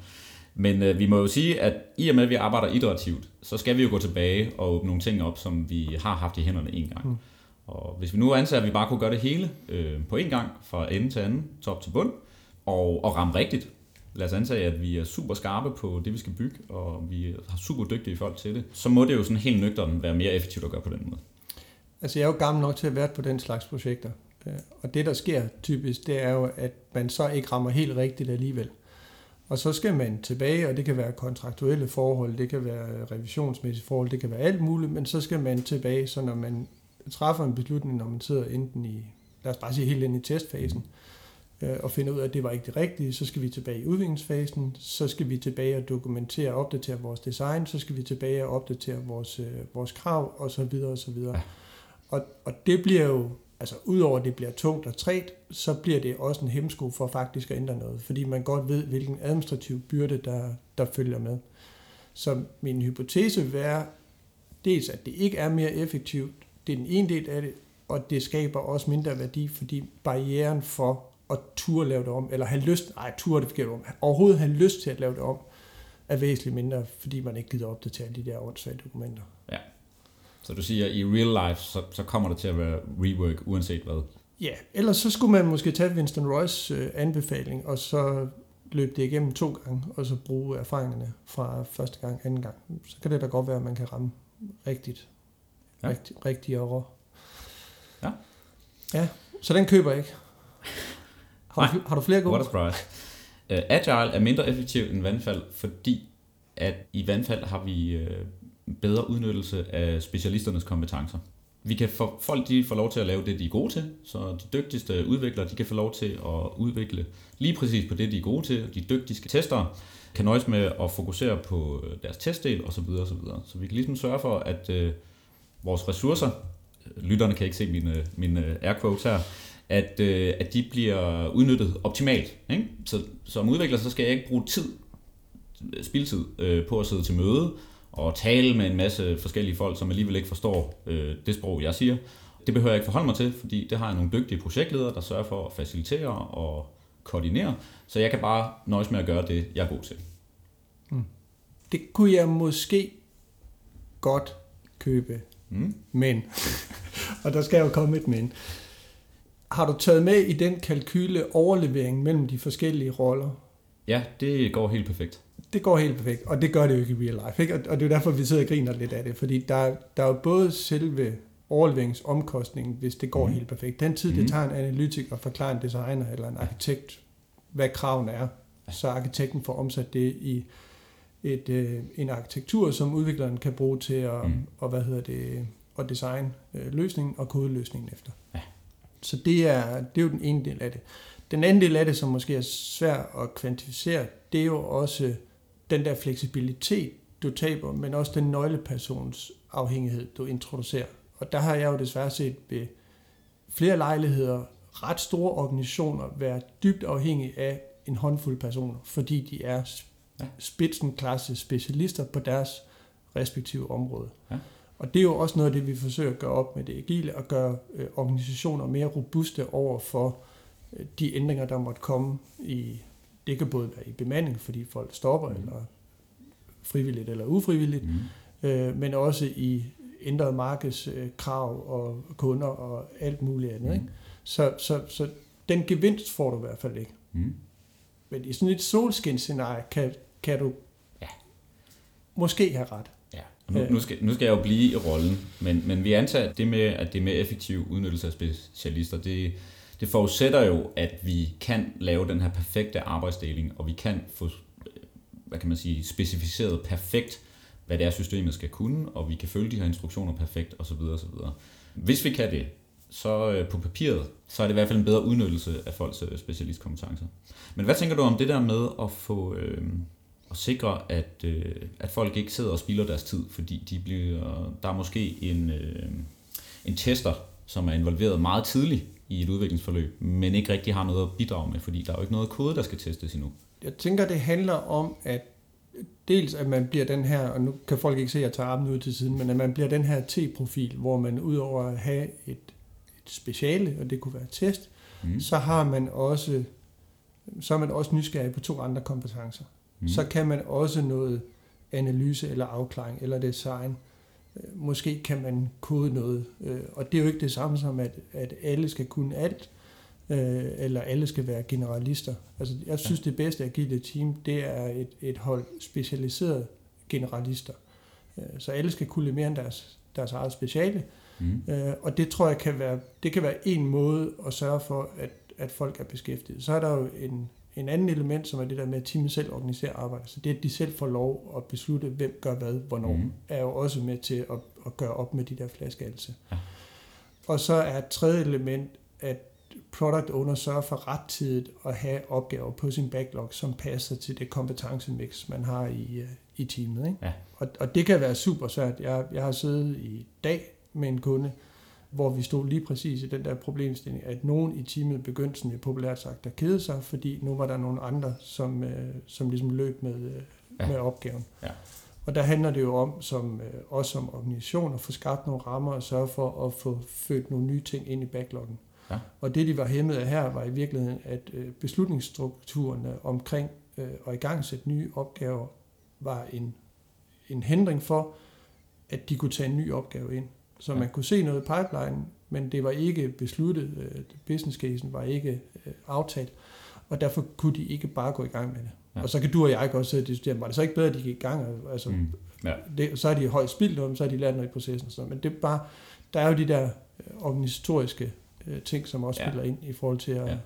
Men uh, vi må jo sige, at i og med, at vi arbejder iterativt, så skal vi jo gå tilbage og åbne nogle ting op, som vi har haft i hænderne en gang. Mm. Og hvis vi nu anser, at vi bare kunne gøre det hele øh, på en gang, fra ende til anden, top til bund, og, og ramme rigtigt, lad os antage, at vi er super skarpe på det, vi skal bygge, og vi har super dygtige folk til det, så må det jo sådan helt nøgteren være mere effektivt at gøre på den måde. Altså jeg er jo gammel nok til at være på den slags projekter, øh, og det der sker typisk, det er jo, at man så ikke rammer helt rigtigt alligevel. Og så skal man tilbage, og det kan være kontraktuelle forhold, det kan være revisionsmæssige forhold, det kan være alt muligt, men så skal man tilbage, så når man træffer en beslutning, når man sidder enten i, lad os bare sige helt ind i testfasen, øh, og finder ud af, at det var ikke det rigtige, så skal vi tilbage i udviklingsfasen, så skal vi tilbage og dokumentere og opdatere vores design, så skal vi tilbage og opdatere vores, øh, vores krav, og så videre og så videre. Ja. Og, og det bliver jo, altså udover at det bliver tungt og træt, så bliver det også en hemsko for faktisk at ændre noget, fordi man godt ved, hvilken administrativ byrde, der, der følger med. Så min hypotese vil være, dels at det ikke er mere effektivt, det er den ene del af det, og det skaber også mindre værdi, fordi barrieren for at turde lave det om, eller have lyst, nej, turde det forkert om, overhovedet have lyst til at lave det om, er væsentligt mindre, fordi man ikke gider opdatere de der åndssvage dokumenter. Ja. Så du siger, i real life, så, så kommer det til at være rework, uanset hvad? Ja, ellers så skulle man måske tage Winston Royce øh, anbefaling, og så løbe det igennem to gange, og så bruge erfaringerne fra første gang, anden gang. Så kan det da godt være, at man kan ramme rigtigt. Ja. Rigt, rigtigere. Ja. Ja, så den køber jeg ikke. Har, du, har du flere gode? What a surprise. Uh, Agile er mindre effektiv end vandfald, fordi at i vandfald har vi uh, bedre udnyttelse af specialisternes kompetencer. Vi kan få, folk de får lov til at lave det, de er gode til, så de dygtigste udviklere de kan få lov til at udvikle lige præcis på det, de er gode til. De dygtigste testere kan nøjes med at fokusere på øh, deres testdel osv. osv. Så vi kan ligesom sørge for, at uh, vores ressourcer, lytterne kan ikke se mine, mine øh, air quotes her, at, øh, at de bliver udnyttet optimalt. Ikke? Så som udvikler, så skal jeg ikke bruge tid, spildtid, øh, på at sidde til møde og tale med en masse forskellige folk, som alligevel ikke forstår øh, det sprog, jeg siger. Det behøver jeg ikke forholde mig til, fordi det har jeg nogle dygtige projektledere, der sørger for at facilitere og koordinere, så jeg kan bare nøjes med at gøre det, jeg er god til. Mm. Det kunne jeg måske godt købe, mm. men, og der skal jo komme et men, har du taget med i den kalkyle overlevering mellem de forskellige roller? Ja, det går helt perfekt. Det går helt perfekt, og det gør det jo ikke i real life. Ikke? Og det er jo derfor, vi sidder og griner lidt af det, fordi der, der er jo både selve overleveringsomkostningen, hvis det går mm. helt perfekt. Den tid, mm. det tager en analytiker at forklare en designer eller en arkitekt, hvad kravene er, så arkitekten får omsat det i et, øh, en arkitektur, som udvikleren kan bruge til at, mm. og, hvad hedder det, at designe øh, løsningen og kode løsningen efter. Ja. Så det er, det er jo den ene del af det. Den anden del af det, som måske er svær at kvantificere, det er jo også den der fleksibilitet, du taber, men også den nøglepersons afhængighed, du introducerer. Og der har jeg jo desværre set ved flere lejligheder ret store organisationer være dybt afhængige af en håndfuld personer, fordi de er spidsenklasse specialister på deres respektive område. Ja. Og det er jo også noget af det, vi forsøger at gøre op med det agile, og gøre øh, organisationer mere robuste over for øh, de ændringer, der måtte komme i, det kan både være i bemanding, fordi folk stopper, mm. eller frivilligt eller ufrivilligt, mm. øh, men også i ændrede markedskrav og kunder og alt muligt andet. Mm. Ikke? Så, så, så den gevinst får du i hvert fald ikke. Mm. Men i sådan et solskin-scenarie kan, kan du ja. måske have ret. Ja. Nu, nu, skal, nu skal jeg jo blive i rollen, men, men vi antager, at det med, at det er mere effektiv udnyttelse af specialister, det, det forudsætter jo, at vi kan lave den her perfekte arbejdsdeling, og vi kan få, hvad kan man sige, specificeret perfekt, hvad det er, systemet skal kunne, og vi kan følge de her instruktioner perfekt, osv. osv. Hvis vi kan det, så øh, på papiret, så er det i hvert fald en bedre udnyttelse af folks øh, specialistkompetencer. Men hvad tænker du om det der med at få øh, at sikre, at, øh, at folk ikke sidder og spilder deres tid, fordi de bliver, der er måske en, øh, en tester, som er involveret meget tidligt i et udviklingsforløb, men ikke rigtig har noget at bidrage med, fordi der er jo ikke noget kode, der skal testes endnu. Jeg tænker, det handler om, at dels at man bliver den her, og nu kan folk ikke se, at jeg tager armen ud til siden, men at man bliver den her T-profil, hvor man udover at have et speciale, og det kunne være test, mm. så har man også så er man også nysgerrig på to andre kompetencer. Mm. Så kan man også noget analyse eller afklaring eller design. Øh, måske kan man kode noget, øh, og det er jo ikke det samme som, at, at alle skal kunne alt, øh, eller alle skal være generalister. Altså, jeg synes, det bedste agile team, det er et, et hold specialiserede generalister. Så alle skal kunne mere end deres, deres eget speciale, Mm. Og det tror jeg kan være, det kan være en måde at sørge for, at, at folk er beskæftiget. Så er der jo en, en anden element, som er det der med, at teamet selv organiserer arbejdet. Så det, at de selv får lov at beslutte, hvem gør hvad, hvornår, mm. er jo også med til at, at gøre op med de der flaskehalse. Ja. Og så er et tredje element, at product owner sørger for rettidigt at have opgaver på sin backlog, som passer til det kompetencemix, man har i, øh, i teamet. Ikke? Ja. Og, og det kan være super svært. Jeg, jeg har siddet i dag med en kunde, hvor vi stod lige præcis i den der problemstilling, at nogen i teamet begyndte sådan populært sagt at kede sig, fordi nu var der nogle andre, som, øh, som ligesom løb med, øh, ja. med opgaven. Ja. Og der handler det jo om, som øh, også som organisation, at få skabt nogle rammer og sørge for at få født nogle nye ting ind i backloggen. Ja. Og det, de var hæmmet af her, var i virkeligheden, at øh, beslutningsstrukturerne omkring øh, at i gang sætte nye opgaver, var en, en hindring for, at de kunne tage en ny opgave ind. Så man kunne se noget i pipeline, men det var ikke besluttet, øh, business casen var ikke øh, aftalt, og derfor kunne de ikke bare gå i gang med det. Ja. Og så kan du og jeg godt sidde og diskutere, var det så ikke bedre, at de gik i gang? Altså, mm. ja. det, så er de højt spildt noget, så har de lært noget i processen. Så, men det er bare, der er jo de der øh, organisatoriske øh, ting, som også ja. spiller ind i forhold til at... Ja.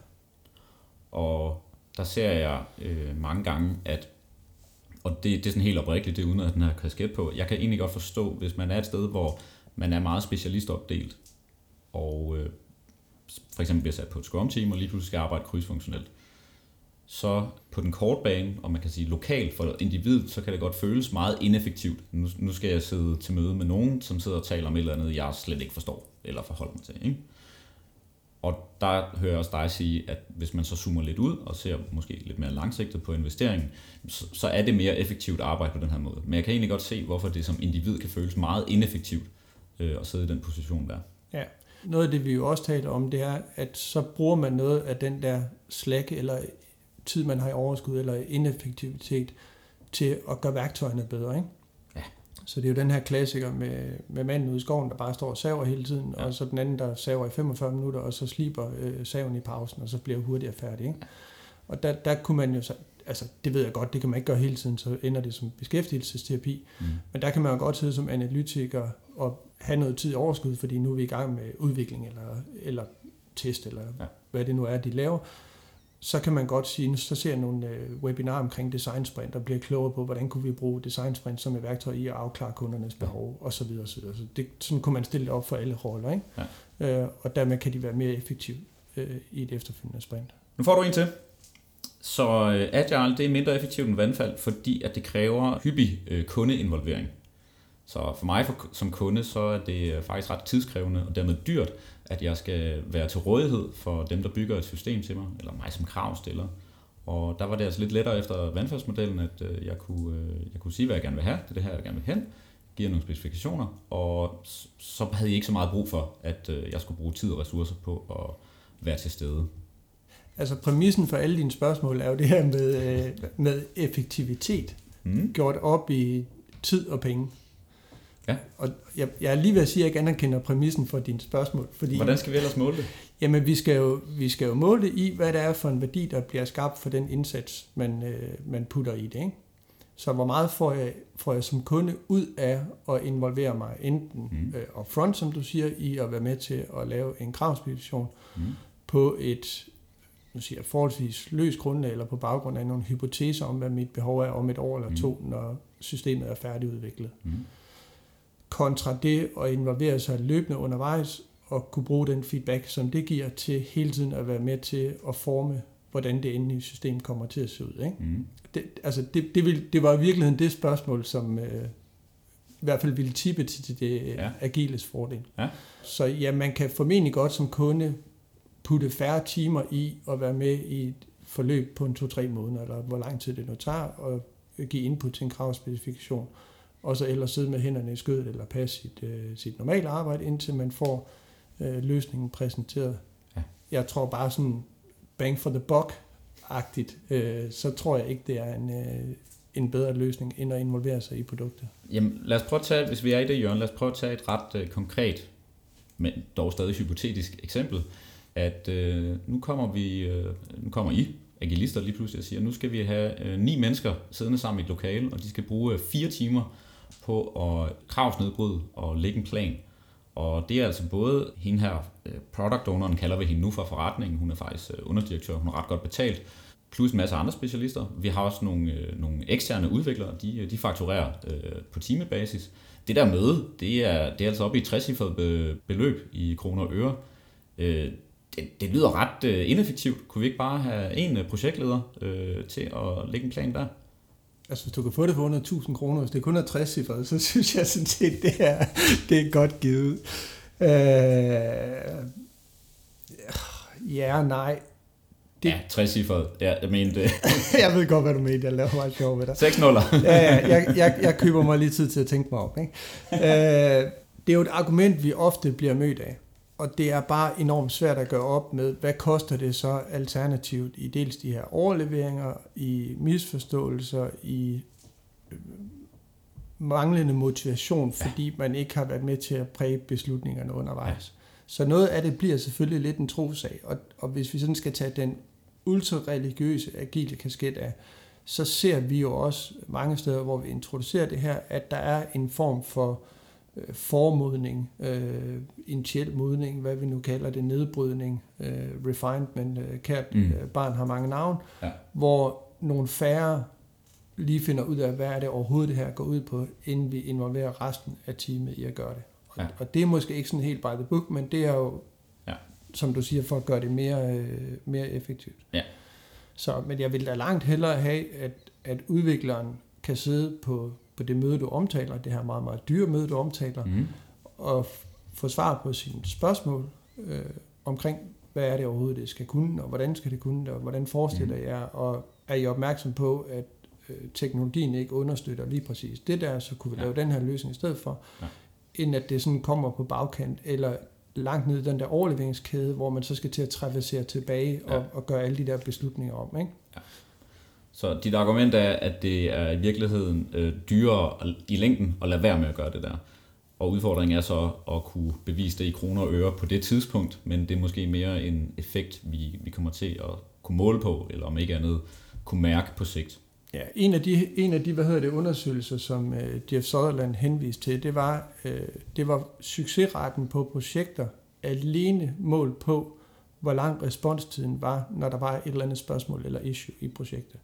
Og der ser jeg øh, mange gange, at og det, det er sådan helt oprigtigt, det er uden at den her kasket på. Jeg kan egentlig godt forstå, hvis man er et sted, hvor man er meget specialistopdelt, og øh, for eksempel bliver sat på et scrum-team, og lige pludselig skal arbejde krydsfunktionelt. Så på den korte bane, og man kan sige lokalt for individet, så kan det godt føles meget ineffektivt. Nu, nu skal jeg sidde til møde med nogen, som sidder og taler om et eller andet, jeg slet ikke forstår, eller forholder mig til. Ikke? Og der hører jeg også dig sige, at hvis man så zoomer lidt ud og ser måske lidt mere langsigtet på investeringen, så, så er det mere effektivt at arbejde på den her måde. Men jeg kan egentlig godt se, hvorfor det som individ kan føles meget ineffektivt øh, at sidde i den position der. Ja, noget af det vi jo også taler om, det er, at så bruger man noget af den der slack eller tid, man har i overskud eller ineffektivitet til at gøre værktøjerne bedre. Ikke? Ja. Så det er jo den her klassiker med, med manden ude i skoven, der bare står og saver hele tiden, ja. og så den anden, der saver i 45 minutter, og så sliber øh, saven i pausen, og så bliver hurtigere færdig. Ikke? Og der, der kunne man jo så, altså det ved jeg godt, det kan man ikke gøre hele tiden, så ender det som beskæftigelsesterapi. Mm. Men der kan man jo godt sidde som analytiker og have noget tid i overskud, fordi nu er vi i gang med udvikling eller, eller test, eller ja. hvad det nu er, de laver. Så kan man godt sige, så ser jeg nogle øh, webinarer omkring design sprint, og bliver klogere på, hvordan kunne vi bruge design sprint som et værktøj i at afklare kundernes behov, ja. osv. osv. Så det, sådan kunne man stille det op for alle roller, ikke? Ja. Øh, og dermed kan de være mere effektive øh, i et efterfølgende sprint. Nu får du en til. Så øh, Agile det er mindre effektivt end vandfald, fordi at det kræver hyppig øh, kundeinvolvering. Så for mig for, som kunde, så er det øh, faktisk ret tidskrævende og dermed dyrt, at jeg skal være til rådighed for dem, der bygger et system til mig, eller mig som kravstiller. Og der var det altså lidt lettere efter vandfaldsmodellen, at jeg kunne, jeg kunne sige, hvad jeg gerne vil have. Det er det her, jeg gerne vil hen. Give nogle specifikationer. Og så havde jeg ikke så meget brug for, at jeg skulle bruge tid og ressourcer på at være til stede. Altså præmissen for alle dine spørgsmål er jo det her med, øh, med effektivitet, mm. gjort op i tid og penge. Ja. Og jeg, jeg er lige ved at sige, at jeg ikke anerkender præmissen for dine spørgsmål. Fordi, Hvordan skal vi ellers måle det? Jamen, vi skal, jo, vi skal jo måle det i, hvad det er for en værdi, der bliver skabt for den indsats, man, øh, man putter i det. Ikke? Så hvor meget får jeg, får jeg som kunde ud af at involvere mig, enten mm. øh, upfront, som du siger, i at være med til at lave en kravspedition mm. på et nu siger jeg, forholdsvis løs grundlag, eller på baggrund af nogle hypoteser om, hvad mit behov er om et år eller to, mm. når systemet er færdigudviklet. Mm. Kontra det at involvere sig løbende undervejs, og kunne bruge den feedback, som det giver til hele tiden at være med til at forme, hvordan det endelige system kommer til at se ud. Ikke? Mm. Det, altså det, det, vil, det var i virkeligheden det spørgsmål, som øh, i hvert fald ville tippe til det ja. agiles fordel. Ja. Så ja, man kan formentlig godt som kunde putte færre timer i at være med i et forløb på en to-tre måneder, eller hvor lang tid det nu tager, og give input til en kravspecifikation, og så ellers sidde med hænderne i skødet, eller passe sit, øh, sit normale arbejde, indtil man får øh, løsningen præsenteret. Ja. Jeg tror bare sådan bang for the buck-agtigt, øh, så tror jeg ikke, det er en, øh, en bedre løsning, end at involvere sig i produktet. Jamen, lad os prøve at tage, hvis vi er i det hjørne, lad os prøve at tage et ret øh, konkret, men dog stadig hypotetisk eksempel at øh, nu kommer vi, øh, nu kommer I, agilister lige pludselig og siger, at nu skal vi have øh, ni mennesker siddende sammen i et lokale, og de skal bruge øh, fire timer på at kravsnedbryde og lægge en plan. Og det er altså både hende her, øh, product owneren kalder vi hende nu fra forretningen, hun er faktisk øh, underdirektør, hun er ret godt betalt, plus en masse andre specialister. Vi har også nogle, øh, nogle eksterne udviklere, de, de fakturerer øh, på timebasis. Det der møde, det er, det er altså oppe i 60 beløb i kroner og øre. Øh, det, det lyder ret øh, ineffektivt. Kunne vi ikke bare have en projektleder øh, til at lægge en plan der? Altså, hvis du kan få det for 100.000 kroner, hvis det kun er 60 cifre, så synes jeg sådan set, det er, det er godt givet. Øh, ja, nej. Det... Ja, 60 cifre. Ja, jeg mente det. jeg ved godt, hvad du mener. Jeg laver meget sjov med dig. 6 nuller. ja, ja, jeg, jeg, jeg køber mig lige tid til at tænke mig op. Ikke? Øh, det er jo et argument, vi ofte bliver mødt af og det er bare enormt svært at gøre op med, hvad koster det så alternativt i dels de her overleveringer, i misforståelser, i øh, manglende motivation, fordi man ikke har været med til at præge beslutningerne undervejs. Så noget af det bliver selvfølgelig lidt en trosag, og, og hvis vi sådan skal tage den ultrareligiøse agile kasket af, så ser vi jo også mange steder, hvor vi introducerer det her, at der er en form for øh, øh, formodning, øh, initiel modning, hvad vi nu kalder det, nedbrydning, øh, refinement, øh, kært mm. øh, barn har mange navne, ja. hvor nogle færre lige finder ud af, hvad er det overhovedet det her går ud på, inden vi involverer resten af teamet i at gøre det. Og, ja. og det er måske ikke sådan helt by the book, men det er jo, ja. som du siger, for at gøre det mere, øh, mere effektivt. Ja. Så, men jeg vil da langt hellere have, at, at udvikleren kan sidde på på det møde, du omtaler, det her meget, meget dyre møde, du omtaler, mm. og få svar på sine spørgsmål øh, omkring, hvad er det overhovedet, det skal kunne, og hvordan skal det kunne det, og hvordan forestiller mm. jeg, og er I opmærksom på, at øh, teknologien ikke understøtter lige præcis det der, så kunne vi ja. lave den her løsning i stedet for, ja. end at det sådan kommer på bagkant, eller langt ned i den der overleveringskæde, hvor man så skal til at traversere tilbage ja. og, og gøre alle de der beslutninger om. Ikke? Så dit argument er, at det er i virkeligheden øh, dyrere i længden at lade være med at gøre det der. Og udfordringen er så at kunne bevise det i kroner og øre på det tidspunkt, men det er måske mere en effekt, vi, vi kommer til at kunne måle på, eller om ikke andet kunne mærke på sigt. Ja, en af de, en af de hvad hedder det, undersøgelser, som øh, Jeff Sutherland henviste til, det var, øh, det var succesraten på projekter alene målt på, hvor lang responstiden var, når der var et eller andet spørgsmål eller issue i projektet.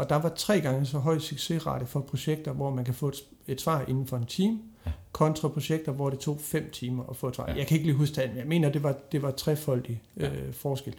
Og der var tre gange så høj succesrate for projekter, hvor man kan få et, et svar inden for en time, ja. kontra projekter, hvor det tog fem timer at få et svar. Ja. Jeg kan ikke lige huske tallene, men jeg mener, det var, det var trefoldig ja. øh, forskel.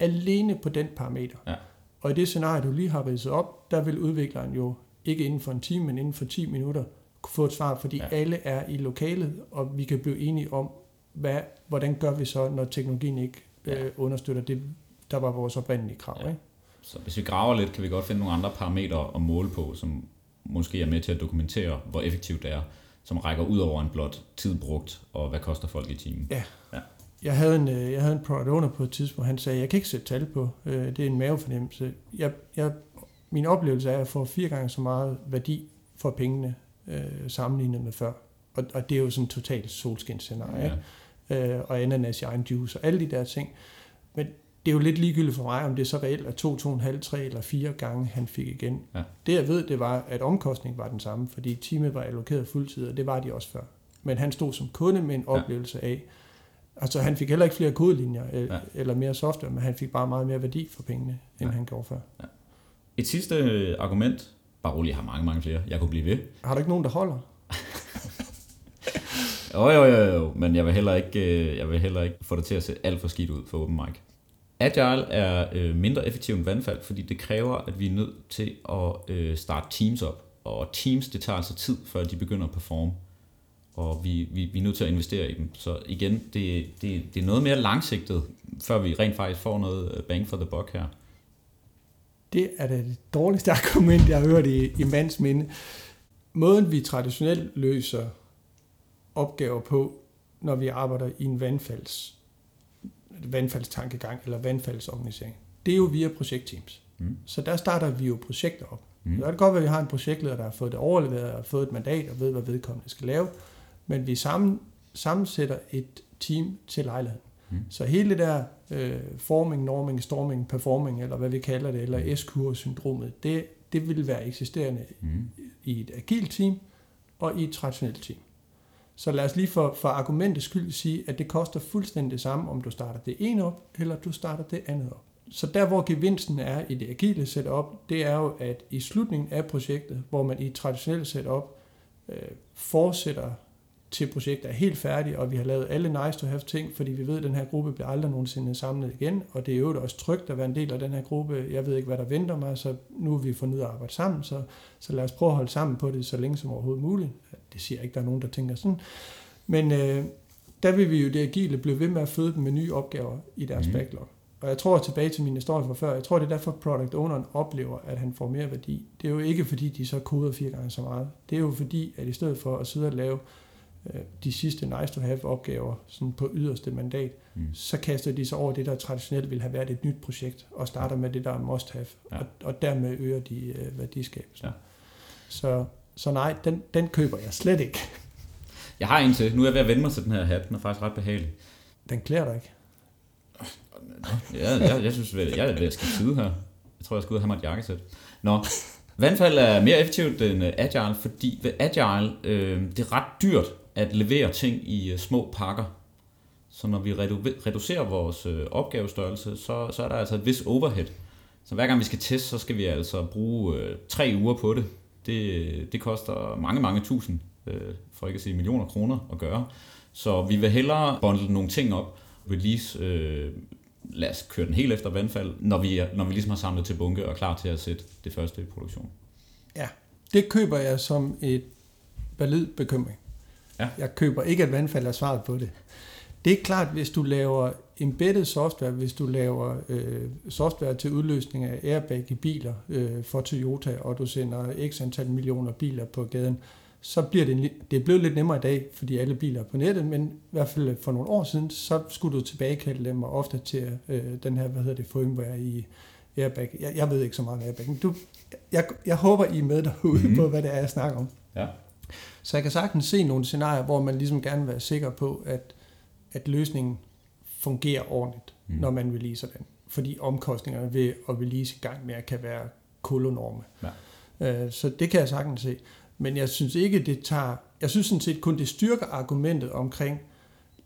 Alene på den parameter. Ja. Og i det scenarie, du lige har ridset op, der vil udvikleren jo ikke inden for en time, men inden for 10 minutter kunne få et svar, fordi ja. alle er i lokalet, og vi kan blive enige om, hvad, hvordan gør vi så, når teknologien ikke ja. øh, understøtter det, der var vores oprindelige krav. Ja. Ikke? Så hvis vi graver lidt, kan vi godt finde nogle andre parametre at måle på, som måske er med til at dokumentere, hvor effektivt det er, som rækker ud over en blot tid brugt, og hvad koster folk i timen. Ja. ja. Jeg havde en, øh, jeg havde en product owner på et tidspunkt, han sagde, jeg kan ikke sætte tal på, øh, det er en mavefornemmelse. Jeg, jeg, min oplevelse er, at jeg får fire gange så meget værdi for pengene øh, sammenlignet med før. Og, og det er jo sådan en totalt solskinsscenarie. Ja. Øh, og ananas i egen juice og alle de der ting. Men det er jo lidt ligegyldigt for mig, om det så reelt er to, to og en halv, tre eller fire gange, han fik igen. Ja. Det jeg ved, det var, at omkostningen var den samme, fordi teamet var allokeret fuldtid, og det var de også før. Men han stod som kunde med en oplevelse ja. af, altså han fik heller ikke flere kodelinjer ja. eller mere software, men han fik bare meget mere værdi for pengene, end ja. han gjorde før. Ja. Et sidste øh, argument, bare roligt, jeg har mange, mange flere, jeg kunne blive ved. Har du ikke nogen, der holder? jo, jo, jo, jo, men jeg vil, heller ikke, øh, jeg vil heller ikke få det til at se alt for skidt ud for Open Mic. Agile er øh, mindre effektiv end vandfald, fordi det kræver, at vi er nødt til at øh, starte teams op. Og teams, det tager altså tid, før de begynder at performe. Og vi, vi, vi er nødt til at investere i dem. Så igen, det, det, det er noget mere langsigtet, før vi rent faktisk får noget øh, bang for the buck her. Det er det dårligste argument, jeg har hørt i, i mands minde. Måden, vi traditionelt løser opgaver på, når vi arbejder i en vandfalds vandfaldstankegang eller vandfaldsorganisering. Det er jo via projektteams. Mm. Så der starter vi jo projekter op. Mm. Er det godt, at vi har en projektleder, der har fået det overleveret og fået et mandat og ved, hvad vedkommende skal lave. Men vi sammen, sammensætter et team til lejligheden. Mm. Så hele det der øh, forming, norming, storming, performing, eller hvad vi kalder det, eller mm. S-kurve-syndromet, det, det vil være eksisterende mm. i et agilt team og i et traditionelt team. Så lad os lige for, for argumentets skyld sige, at det koster fuldstændig det samme, om du starter det ene op, eller du starter det andet op. Så der, hvor gevinsten er i det agile setup, det er jo, at i slutningen af projektet, hvor man i et traditionelt setup øh, fortsætter til projektet er helt færdigt, og vi har lavet alle nice to have ting, fordi vi ved, at den her gruppe bliver aldrig nogensinde samlet igen, og det er jo også trygt at være en del af den her gruppe. Jeg ved ikke, hvad der venter mig, så nu er vi fundet ud at arbejde sammen, så, så lad os prøve at holde sammen på det så længe som overhovedet muligt. Det siger jeg ikke, der er nogen, der tænker sådan. Men øh, der vil vi jo det agile blive ved med at føde dem med nye opgaver i deres mm. backlog. Og jeg tror tilbage til min historie fra før, jeg tror det er derfor product owneren oplever, at han får mere værdi. Det er jo ikke fordi, de så koder fire gange så meget. Det er jo fordi, at i stedet for at sidde og lave de sidste nice to have opgaver sådan på yderste mandat, mm. så kaster de sig over det, der traditionelt vil have været et nyt projekt, og starter med det, der er must have, ja. og, og dermed øger de uh, værdiskabelsen. Ja. Så, så nej, den, den køber jeg slet ikke. Jeg har en til. Nu er jeg ved at vende mig til den her hat. Den er faktisk ret behagelig. Den klæder dig ikke. Ja, jeg, jeg synes, jeg er ved at skifte side her. Jeg tror, jeg skal ud og have mig et jakkesæt. Nå, vandfald er mere effektivt end øh, agile, fordi ved agile, øh, det er ret dyrt at levere ting i øh, små pakker. Så når vi reducerer vores øh, opgavestørrelse, så, så er der altså et vis overhead. Så hver gang vi skal teste, så skal vi altså bruge øh, tre uger på det. Det, øh, det koster mange, mange tusind, øh, for ikke at sige millioner kroner at gøre. Så vi vil hellere bundle nogle ting op, release, øh, lad os køre den helt efter vandfald, når vi, når vi ligesom har samlet til bunke og er klar til at sætte det første i produktion. Ja, det køber jeg som et valid bekymring. Ja. Jeg køber ikke, at vandfald er svaret på det. Det er klart, hvis du laver embedded software, hvis du laver øh, software til udløsning af airbag i biler øh, for Toyota, og du sender x antal millioner biler på gaden, så bliver det, det er blevet lidt nemmere i dag, fordi alle biler er på nettet, men i hvert fald for nogle år siden, så skulle du tilbagekalde dem og ofte til øh, den her, hvad hedder det, firmware i airbag. Jeg, jeg ved ikke så meget om airbag. Du, jeg, jeg håber, I er med derude mm-hmm. på, hvad det er, jeg snakker om. Ja. Så jeg kan sagtens se nogle scenarier, hvor man ligesom gerne vil være sikker på, at, at løsningen fungerer ordentligt, mm. når man releaser den. Fordi omkostningerne ved at release i gang med kan være kolonorme. Ja. Øh, så det kan jeg sagtens se. Men jeg synes ikke, det tager... Jeg synes sådan set kun, det styrker argumentet omkring,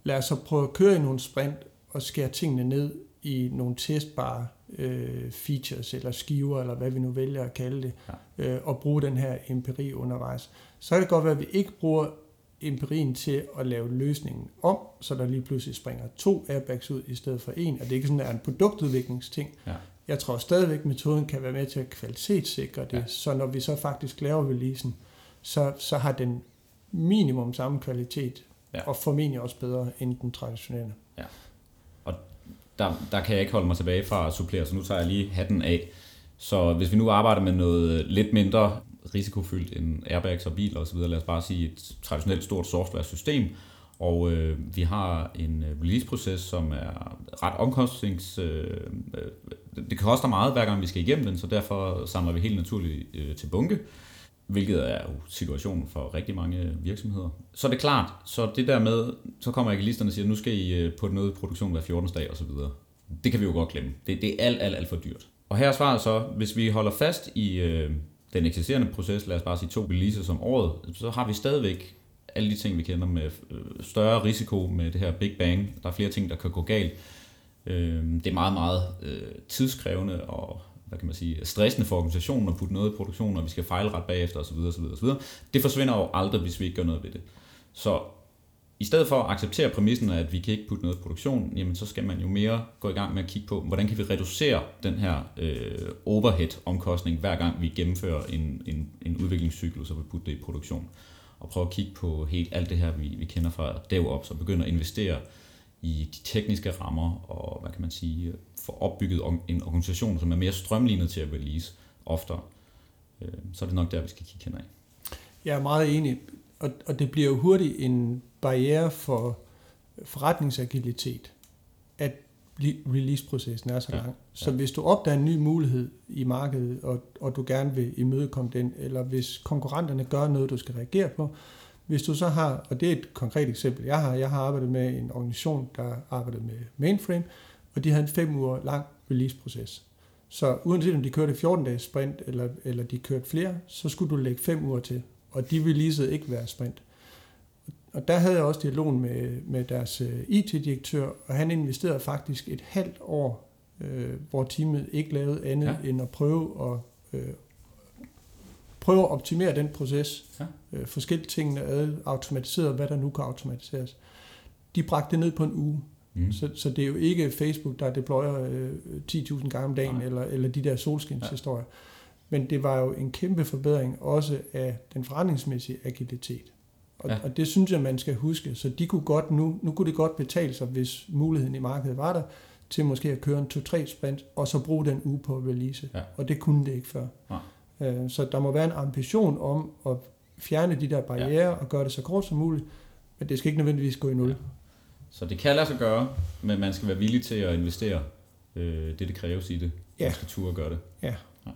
lad os så prøve at køre i nogle sprint og skære tingene ned i nogle testbare øh, features eller skiver, eller hvad vi nu vælger at kalde det, ja. øh, og bruge den her empiri undervejs. Så kan det godt være, at vi ikke bruger empirien til at lave løsningen om, så der lige pludselig springer to airbags ud i stedet for en, og det er ikke sådan, at er en produktudviklingsting. Ja. Jeg tror stadigvæk, at metoden kan være med til at kvalitetssikre det, ja. så når vi så faktisk laver releasen, så, så har den minimum samme kvalitet, ja. og formentlig også bedre end den traditionelle. Ja. Der, der kan jeg ikke holde mig tilbage fra at supplere, så nu tager jeg lige hatten af. Så hvis vi nu arbejder med noget lidt mindre risikofyldt end airbags og biler osv., lad os bare sige et traditionelt stort software-system, og øh, vi har en øh, release-proces, som er ret omkostnings... Øh, øh det koster meget, hver gang vi skal igennem den, så derfor samler vi helt naturligt øh, til bunke, hvilket er jo situationen for rigtig mange virksomheder. Så er det klart, så det der med, så kommer agilisterne og siger, nu skal I øh, på noget produktion hver 14. dag osv. Det kan vi jo godt glemme. Det, det er alt, alt, alt for dyrt. Og her er svaret så, hvis vi holder fast i øh, den eksisterende proces, lad os bare sige to releases om året, så har vi stadigvæk alle de ting, vi kender med øh, større risiko med det her Big Bang. Der er flere ting, der kan gå galt. Øh, det er meget, meget øh, tidskrævende og hvad kan man sige, stressende for organisationen at putte noget i produktion, og vi skal fejle ret bagefter osv. osv., osv. Det forsvinder jo aldrig, hvis vi ikke gør noget ved det. Så i stedet for at acceptere præmissen at vi kan ikke putte noget i produktion, jamen så skal man jo mere gå i gang med at kigge på, hvordan kan vi reducere den her øh, overhead-omkostning, hver gang vi gennemfører en, en, en udviklingscyklus og vi putter det i produktion. Og prøve at kigge på helt alt det her, vi, vi kender fra DevOps, og begynde at investere i de tekniske rammer, og hvad kan man sige, få opbygget en organisation, som er mere strømlignet til at release oftere. Øh, så er det nok der, vi skal kigge hen af. Jeg er meget enig, og, og det bliver jo hurtigt en barriere for forretningsagilitet, at release-processen er så lang. Ja, ja. Så hvis du opdager en ny mulighed i markedet, og, og du gerne vil imødekomme den, eller hvis konkurrenterne gør noget, du skal reagere på, hvis du så har, og det er et konkret eksempel, jeg har, jeg har arbejdet med en organisation, der arbejdede med mainframe, og de havde en fem uger lang release-proces. Så uanset om de kørte 14-dages sprint, eller, eller de kørte flere, så skulle du lægge fem uger til, og de releasede ikke hver sprint. Og der havde jeg også dialogen med, med deres øh, IT-direktør, og han investerede faktisk et halvt år, øh, hvor teamet ikke lavede andet ja. end at prøve at, øh, prøve at optimere den proces, ja. øh, forskellige tingene ad, automatiseret, hvad der nu kan automatiseres. De bragte det ned på en uge. Mm. Så, så det er jo ikke Facebook, der deployer øh, 10.000 gange om dagen, eller, eller de der solskinshistorier. Ja. Men det var jo en kæmpe forbedring også af den forretningsmæssige agilitet. Og, ja. og det synes jeg, man skal huske. Så de kunne godt nu, nu kunne det godt betale sig, hvis muligheden i markedet var der, til måske at køre en 2-3 sprint, og så bruge den uge på at release. Ja. Og det kunne det ikke før. Ja. Øh, så der må være en ambition om at fjerne de der barriere ja. og gøre det så kort som muligt, men det skal ikke nødvendigvis gå i nul. Ja. Så det kan lade sig gøre, men man skal være villig til at investere øh, det, det kræves i det. Ja. Man skal turde gøre det. Ja. ja.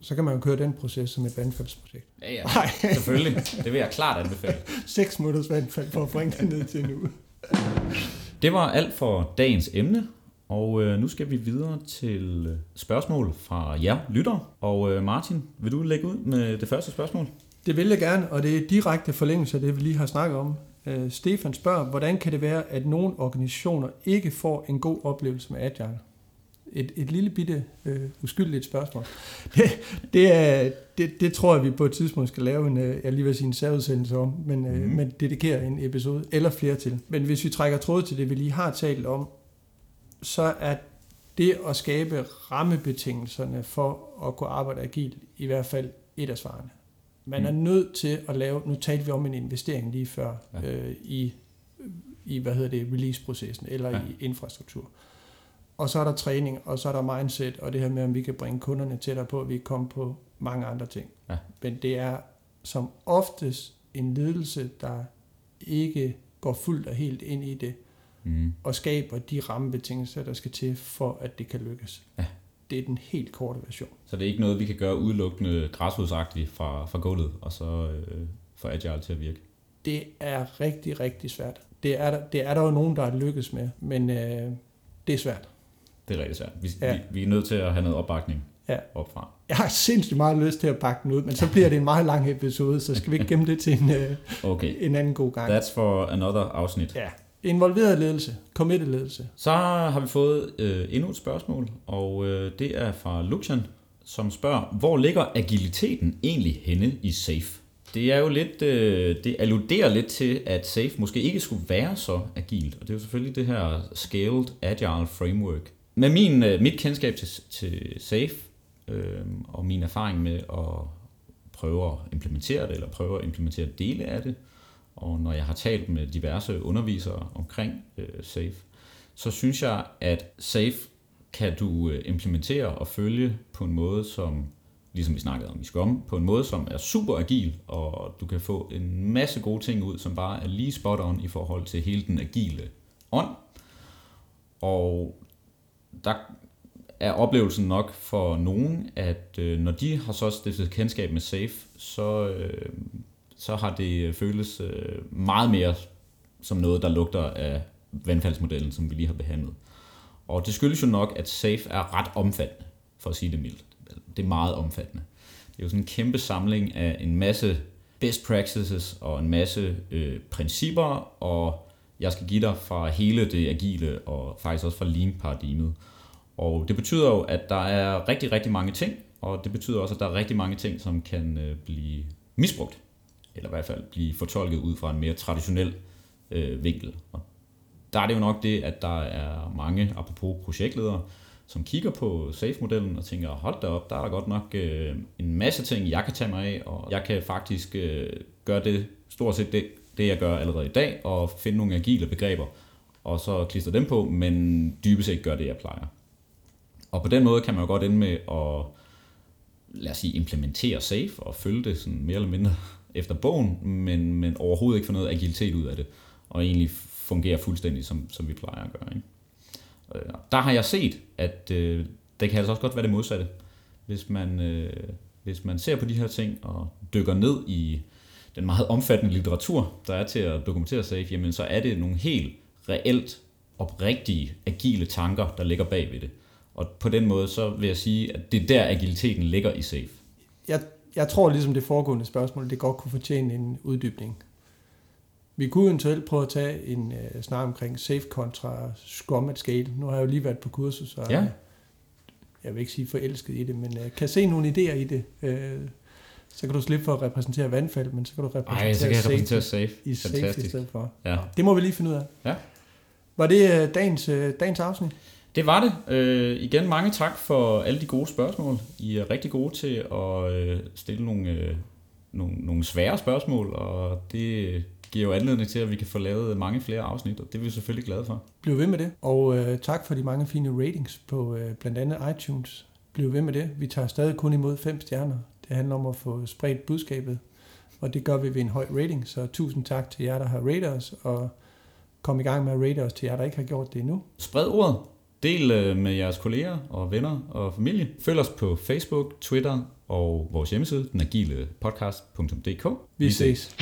Så kan man jo køre den proces som et vandfaldsprojekt. Ja, ja. Nej. Selvfølgelig. Det vil jeg klart anbefale. 6 minutters vandfald for at bringe det ned til nu. Det var alt for dagens emne. Og øh, nu skal vi videre til øh, spørgsmål fra jer lytter. Og øh, Martin, vil du lægge ud med det første spørgsmål? Det vil jeg gerne, og det er direkte forlængelse af det, vi lige har snakket om. Øh, Stefan spørger, hvordan kan det være, at nogle organisationer ikke får en god oplevelse med Agile? Et, et lille bitte øh, uskyldigt spørgsmål. Det, det, er, det, det tror jeg, vi på et tidspunkt skal lave en, øh, jeg lige vil sige en særudsendelse om, men, øh, mm. men dedikere en episode eller flere til. Men hvis vi trækker tråd til det, vi lige har talt om, så er det at skabe rammebetingelserne for at kunne arbejde agilt i hvert fald et af svarene. Man er mm. nødt til at lave, nu talte vi om en investering lige før, ja. øh, i, i, hvad hedder det, release-processen, eller ja. i infrastruktur. Og så er der træning, og så er der mindset, og det her med, om vi kan bringe kunderne tættere på, at vi kan komme på mange andre ting. Ja. Men det er som oftest en ledelse, der ikke går fuldt og helt ind i det, mm. og skaber de rammebetingelser, der skal til, for at det kan lykkes. Ja. Det er den helt korte version. Så det er ikke noget, vi kan gøre udelukkende græsrodsagtigt fra, fra gulvet, og så øh, få Agile til at virke? Det er rigtig, rigtig svært. Det er, der, det er der jo nogen, der er lykkes med, men øh, det er svært. Det er rigtig svært. Vi, ja. vi, vi er nødt til at have noget opbakning ja. opfra. Jeg har sindssygt meget lyst til at pakke den ud, men så bliver det en meget lang episode, så skal vi ikke gemme det til en, øh, Okay, en anden god gang. that's for another afsnit. Ja. Involveret ledelse. Committed ledelse. Så har vi fået øh, endnu et spørgsmål, og øh, det er fra Lucian, som spørger, hvor ligger agiliteten egentlig henne i SAFE? Det er jo lidt, øh, det alluderer lidt til, at SAFE måske ikke skulle være så agilt, og det er jo selvfølgelig det her Scaled Agile Framework. Med min, øh, mit kendskab til, til SAFE, øh, og min erfaring med at prøve at implementere det, eller prøve at implementere dele af det, og når jeg har talt med diverse undervisere omkring øh, SAFE, så synes jeg, at SAFE kan du øh, implementere og følge på en måde, som, ligesom vi snakkede om i Scrum, på en måde, som er super agil, og du kan få en masse gode ting ud, som bare er lige spot on i forhold til hele den agile ånd. Og der er oplevelsen nok for nogen, at øh, når de har så stiftet kendskab med SAFE, så, øh, så har det øh, føles øh, meget mere som noget, der lugter af vandfaldsmodellen, som vi lige har behandlet. Og det skyldes jo nok, at SAFE er ret omfattende, for at sige det mildt. Det er meget omfattende. Det er jo sådan en kæmpe samling af en masse best practices og en masse øh, principper, og jeg skal give dig fra hele det agile og faktisk også fra lean-paradigmet. Og det betyder jo, at der er rigtig, rigtig mange ting, og det betyder også, at der er rigtig mange ting, som kan øh, blive misbrugt, eller i hvert fald blive fortolket ud fra en mere traditionel øh, vinkel. Og der er det jo nok det, at der er mange, apropos projektledere, som kigger på SAFE-modellen og tænker, hold da op, der er der godt nok øh, en masse ting, jeg kan tage mig af, og jeg kan faktisk øh, gøre det, stort set det, det, jeg gør allerede i dag, og finde nogle agile begreber, og så klister dem på, men dybest set gør det, jeg plejer. Og på den måde kan man jo godt ende med at, lad os sige, implementere SAFE og følge det sådan mere eller mindre efter bogen, men, men overhovedet ikke få noget agilitet ud af det, og egentlig fungerer fuldstændig, som, som vi plejer at gøre. Ikke? Øh, Der har jeg set, at øh, det kan altså også godt være det modsatte. Hvis man, øh, hvis man ser på de her ting og dykker ned i den meget omfattende litteratur, der er til at dokumentere SAFE, jamen så er det nogle helt reelt oprigtige, agile tanker, der ligger bag ved det. Og på den måde, så vil jeg sige, at det er der agiliteten ligger i SAFE. Jeg, jeg tror ligesom det foregående spørgsmål, det godt kunne fortjene en uddybning. Vi kunne eventuelt prøve at tage en uh, snak omkring safe kontra Scrum at scale. Nu har jeg jo lige været på kursus, så Ja. jeg vil ikke sige forelsket i det, men uh, kan se nogle idéer i det. Uh, så kan du slippe for at repræsentere vandfald, men så kan du repræsentere Ej, så kan jeg repræsentere SAFE. i safe i Fantastisk. stedet for. Ja. Det må vi lige finde ud af. Ja. Var det uh, dagens, uh, dagens afsnit? Det var det. Øh, igen mange tak for alle de gode spørgsmål. I er rigtig gode til at øh, stille nogle, øh, nogle, nogle svære spørgsmål, og det giver jo anledning til, at vi kan få lavet mange flere afsnit, og det er vi selvfølgelig glade for. Bliv ved med det. Og uh, tak for de mange fine ratings på uh, blandt andet iTunes. Bliv ved med det. Vi tager stadig kun imod fem stjerner. Det handler om at få spredt budskabet, og det gør vi ved en høj rating. Så tusind tak til jer, der har rated os, og kom i gang med at rate os til jer, der ikke har gjort det endnu. Spred ordet. Del øh, med jeres kolleger og venner og familie. Følg os på Facebook, Twitter og vores hjemmeside, denagile podcast.dk. Vi ses.